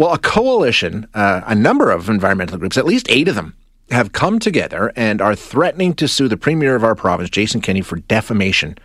Well, a coalition, uh, a number of environmental groups, at least eight of them, have come together and are threatening to sue the premier of our province, Jason Kenney, for defamation.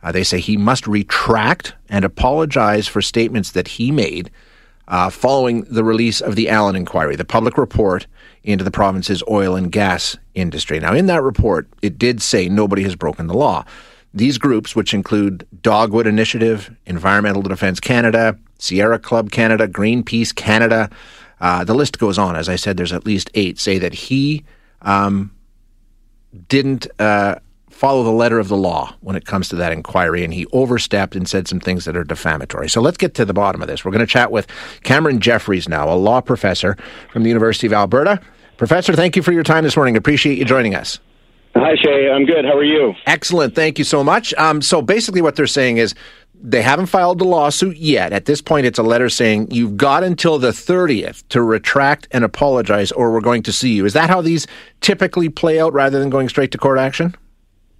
Uh, they say he must retract and apologize for statements that he made uh, following the release of the Allan inquiry, the public report into the province's oil and gas industry. Now, in that report, it did say nobody has broken the law. These groups, which include Dogwood Initiative, Environmental Defence Canada, Sierra Club Canada, Greenpeace Canada. Uh, the list goes on. As I said, there's at least eight say that he um, didn't uh, follow the letter of the law when it comes to that inquiry, and he overstepped and said some things that are defamatory. So let's get to the bottom of this. We're going to chat with Cameron Jefferies now, a law professor from the University of Alberta. Professor, thank you for your time this morning. Appreciate you joining us. Hi, Shay. I'm good. How are you? Excellent. Thank you so much. Um, so basically, what they're saying is they haven't filed the lawsuit yet. At this point, it's a letter saying you've got until the 30th to retract and apologize, or we're going to sue you. Is that how these typically play out rather than going straight to court action?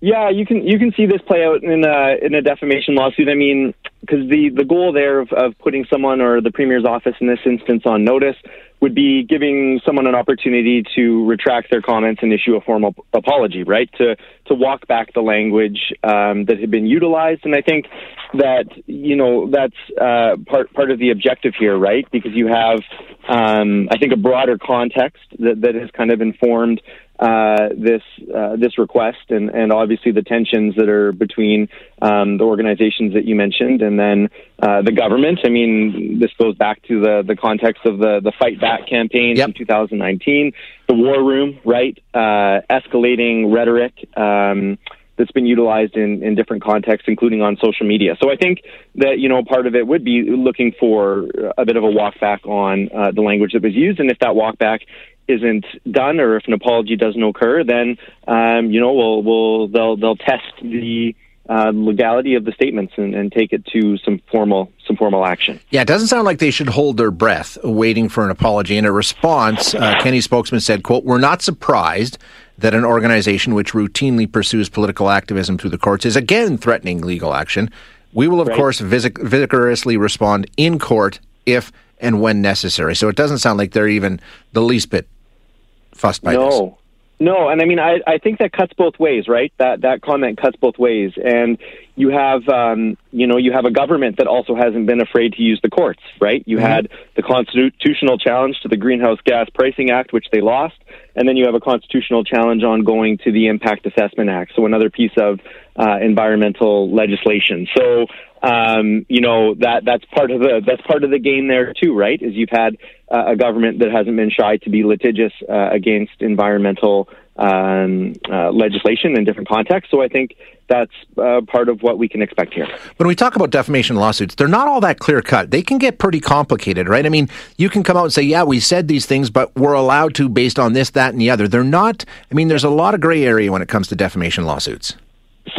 Yeah, you can you can see this play out in a in a defamation lawsuit. I mean, because the the goal there of, of putting someone or the premier's office in this instance on notice would be giving someone an opportunity to retract their comments and issue a formal apology, right? To to walk back the language um, that had been utilized, and I think that you know that's uh, part part of the objective here, right? Because you have, um, I think, a broader context that that has kind of informed uh, this uh, this request, and, and obviously the tensions that are between um, the organizations that you mentioned, and then uh, the government. I mean, this goes back to the the context of the the Fight Back campaign yep. in 2019, the War Room, right? Uh, escalating rhetoric. Um, that's been utilized in, in different contexts, including on social media. So I think that you know part of it would be looking for a bit of a walk back on uh, the language that was used, and if that walk back isn't done or if an apology doesn't occur, then um, you know we'll, we'll they'll they'll test the uh, legality of the statements and, and, take it to some formal some formal action. Yeah, it doesn't sound like they should hold their breath waiting for an apology. In a response, uh, Kenney's spokesman said, "quote We're not surprised." That an organization which routinely pursues political activism through the courts is again threatening legal action. We will, of right. course, vigorously respond in court if and when necessary. So it doesn't sound like they're even the least bit fussed by no. this. No, and I mean, I, I think that cuts both ways, right? That that comment cuts both ways, and you have, um, you know, you have a government that also hasn't been afraid to use the courts, right? You mm-hmm. had the constitutional challenge to the Greenhouse Gas Pricing Act, which they lost, and then you have a constitutional challenge ongoing to the Impact Assessment Act, so another piece of uh, environmental legislation. So, um, you know, that that's part of the that's part of the game there too, right? Is you've had uh, a government that hasn't been shy to be litigious uh, against environmental um, uh, legislation in different contexts. So I think that's uh, part of what we can expect here. When we talk about defamation lawsuits, they're not all that clear cut. They can get pretty complicated, right? I mean, you can come out and say, yeah, we said these things, but we're allowed to based on this, that, and the other. They're not, I mean, there's a lot of gray area when it comes to defamation lawsuits.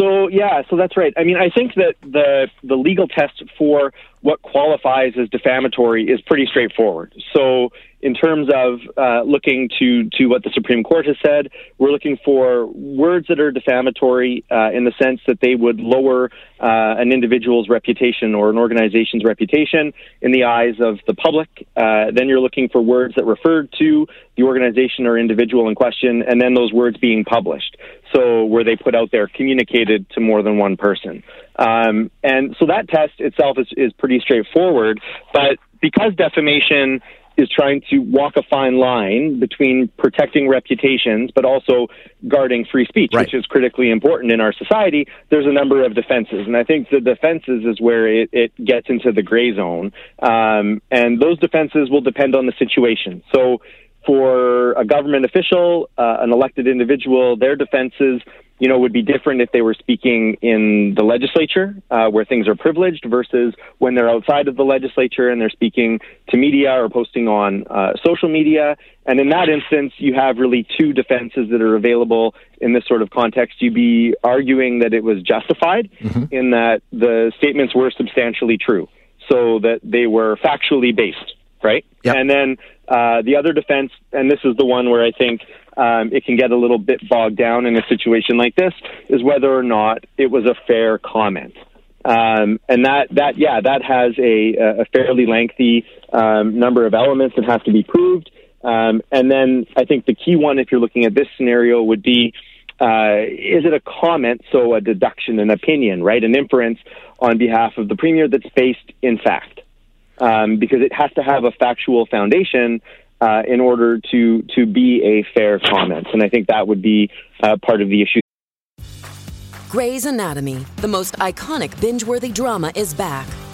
So yeah, so that's right. I mean, I think that the the legal test for what qualifies as defamatory is pretty straightforward. So in terms of uh, looking to to what the Supreme Court has said, we're looking for words that are defamatory uh, in the sense that they would lower uh, an individual's reputation or an organization's reputation in the eyes of the public. Uh, then you're looking for words that refer to the organization or individual in question, and then those words being published. So were they put out there, communicated to more than one person. Um, and so that test itself is, is pretty straightforward, but because defamation is trying to walk a fine line between protecting reputations but also guarding free speech, right. which is critically important in our society. There's a number of defenses, and I think the defenses is where it, it gets into the gray zone, um, and those defenses will depend on the situation. So, for a government official, uh, an elected individual, their defenses you know, would be different if they were speaking in the legislature, uh, where things are privileged, versus when they're outside of the legislature and they're speaking to media or posting on uh, social media. And in that instance, you have really two defenses that are available in this sort of context. You'd be arguing that it was justified mm-hmm. in that the statements were substantially true, so that they were factually based, right? Yep. And then uh, the other defense, and this is the one where I think um, it can get a little bit bogged down in a situation like this is whether or not it was a fair comment. Um, and that, that, yeah, that has a, a fairly lengthy um, number of elements that have to be proved. Um, and then I think the key one, if you're looking at this scenario, would be uh, is it a comment, so a deduction, an opinion, right, an inference on behalf of the premier that's based in fact? Um, because it has to have a factual foundation uh, in order to to be a fair comment. And I think that would be uh, part of the issue. Grey's Anatomy, the most iconic binge-worthy drama, is back,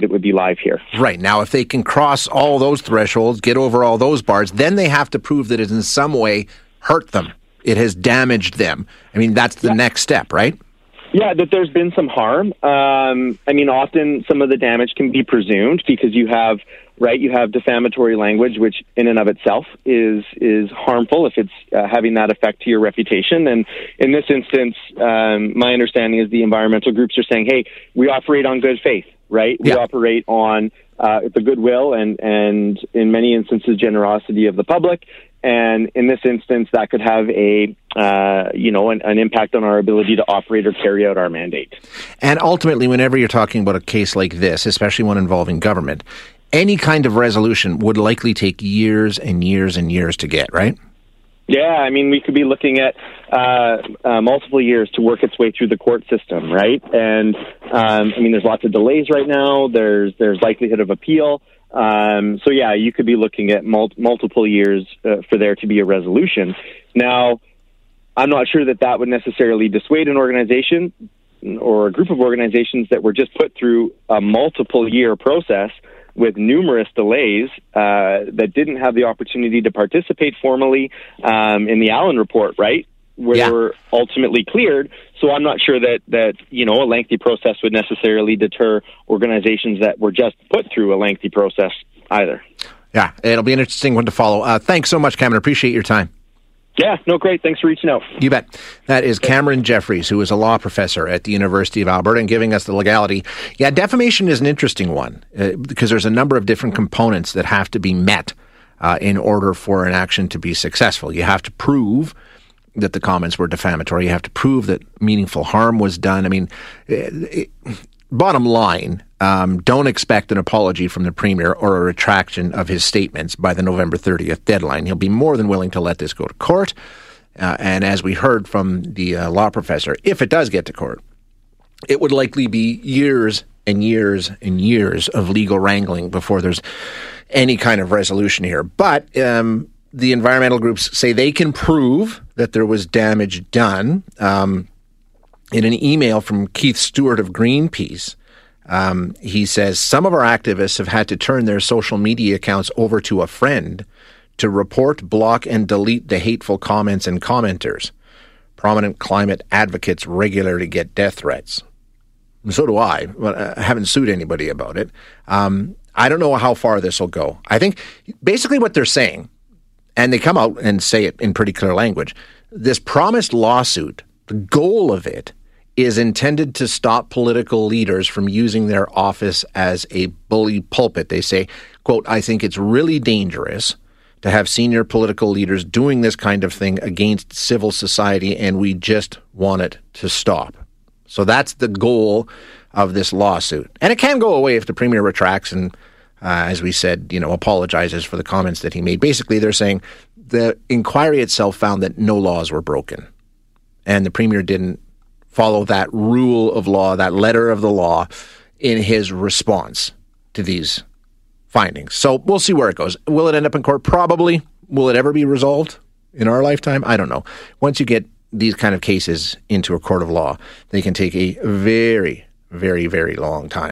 It would be live here. Right. Now, if they can cross all those thresholds, get over all those bars, then they have to prove that it in some way hurt them. It has damaged them. I mean, that's the yeah. next step, right? Yeah, that there's been some harm. Um, I mean, often some of the damage can be presumed because you have right? You have defamatory language, which in and of itself is is harmful if it's uh, having that effect to your reputation. And in this instance, um, my understanding is the environmental groups are saying, "Hey, we operate on good faith, right? We operate on uh, the goodwill and and in many instances generosity of the public." And in this instance, that could have a uh, you know an, an, impact on our ability to operate or carry out our mandate. And ultimately, whenever you're talking about a case like this, especially one involving government, any kind of resolution would likely take years and years and years to get, right? Yeah, I mean, we could be looking at uh, uh, multiple years to work its way through the court system, right? And um, I mean, there's lots of delays right now. There's there's likelihood of appeal. Um, so yeah, you could be looking at mul- multiple years uh, for there to be a resolution. Now, I'm not sure that that would necessarily dissuade an organization or a group of organizations that were just put through a multiple year process with numerous delays uh, that didn't have the opportunity to participate formally um, in the Allan report, right? Where yeah. they were ultimately cleared. So I'm not sure that that you know a lengthy process would necessarily deter organizations that were just put through a lengthy process either. Yeah, it'll be an interesting one to follow. Uh, thanks so much, Cameron. Appreciate your time. Yeah, no, great. Thanks for reaching out. You bet. That is Cameron Jefferies, who is a law professor at the University of Alberta and giving us the legality. Yeah, defamation is an interesting one uh, because there's a number of different components that have to be met uh, in order for an action to be successful. You have to prove that the comments were defamatory. You have to prove that meaningful harm was done. I mean, it, bottom line, um, don't expect an apology from the premier or a retraction of his statements by the November 30th deadline. He'll be more than willing to let this go to court. Uh, and as we heard from the uh, law professor, if it does get to court, it would likely be years and years and years of legal wrangling before there's any kind of resolution here. But um, the environmental groups say they can prove that there was damage done. Um, in an email from Keith Stewart of Greenpeace, um, he says some of our activists have had to turn their social media accounts over to a friend to report, block, and delete the hateful comments and commenters. Prominent climate advocates regularly get death threats. So do I, but I haven't sued anybody about it. Um, I don't know how far this will go. I think basically what they're saying, and they come out and say it in pretty clear language this promised lawsuit, the goal of it is intended to stop political leaders from using their office as a bully pulpit. They say, quote, I think it's really dangerous to have senior political leaders doing this kind of thing against civil society, and we just want it to stop. So that's the goal of this lawsuit. And it can go away if the premier retracts and, uh, as we said, you know, apologizes for the comments that he made. Basically, they're saying the inquiry itself found that no laws were broken, and the premier didn't follow that rule of law, that letter of the law in his response. to these findings. So we'll see where it goes. Will it end up in court? Probably. Will it ever be resolved in our lifetime? I don't know. Once you get these kind of cases into a court of law, they can take a very, very, very long time.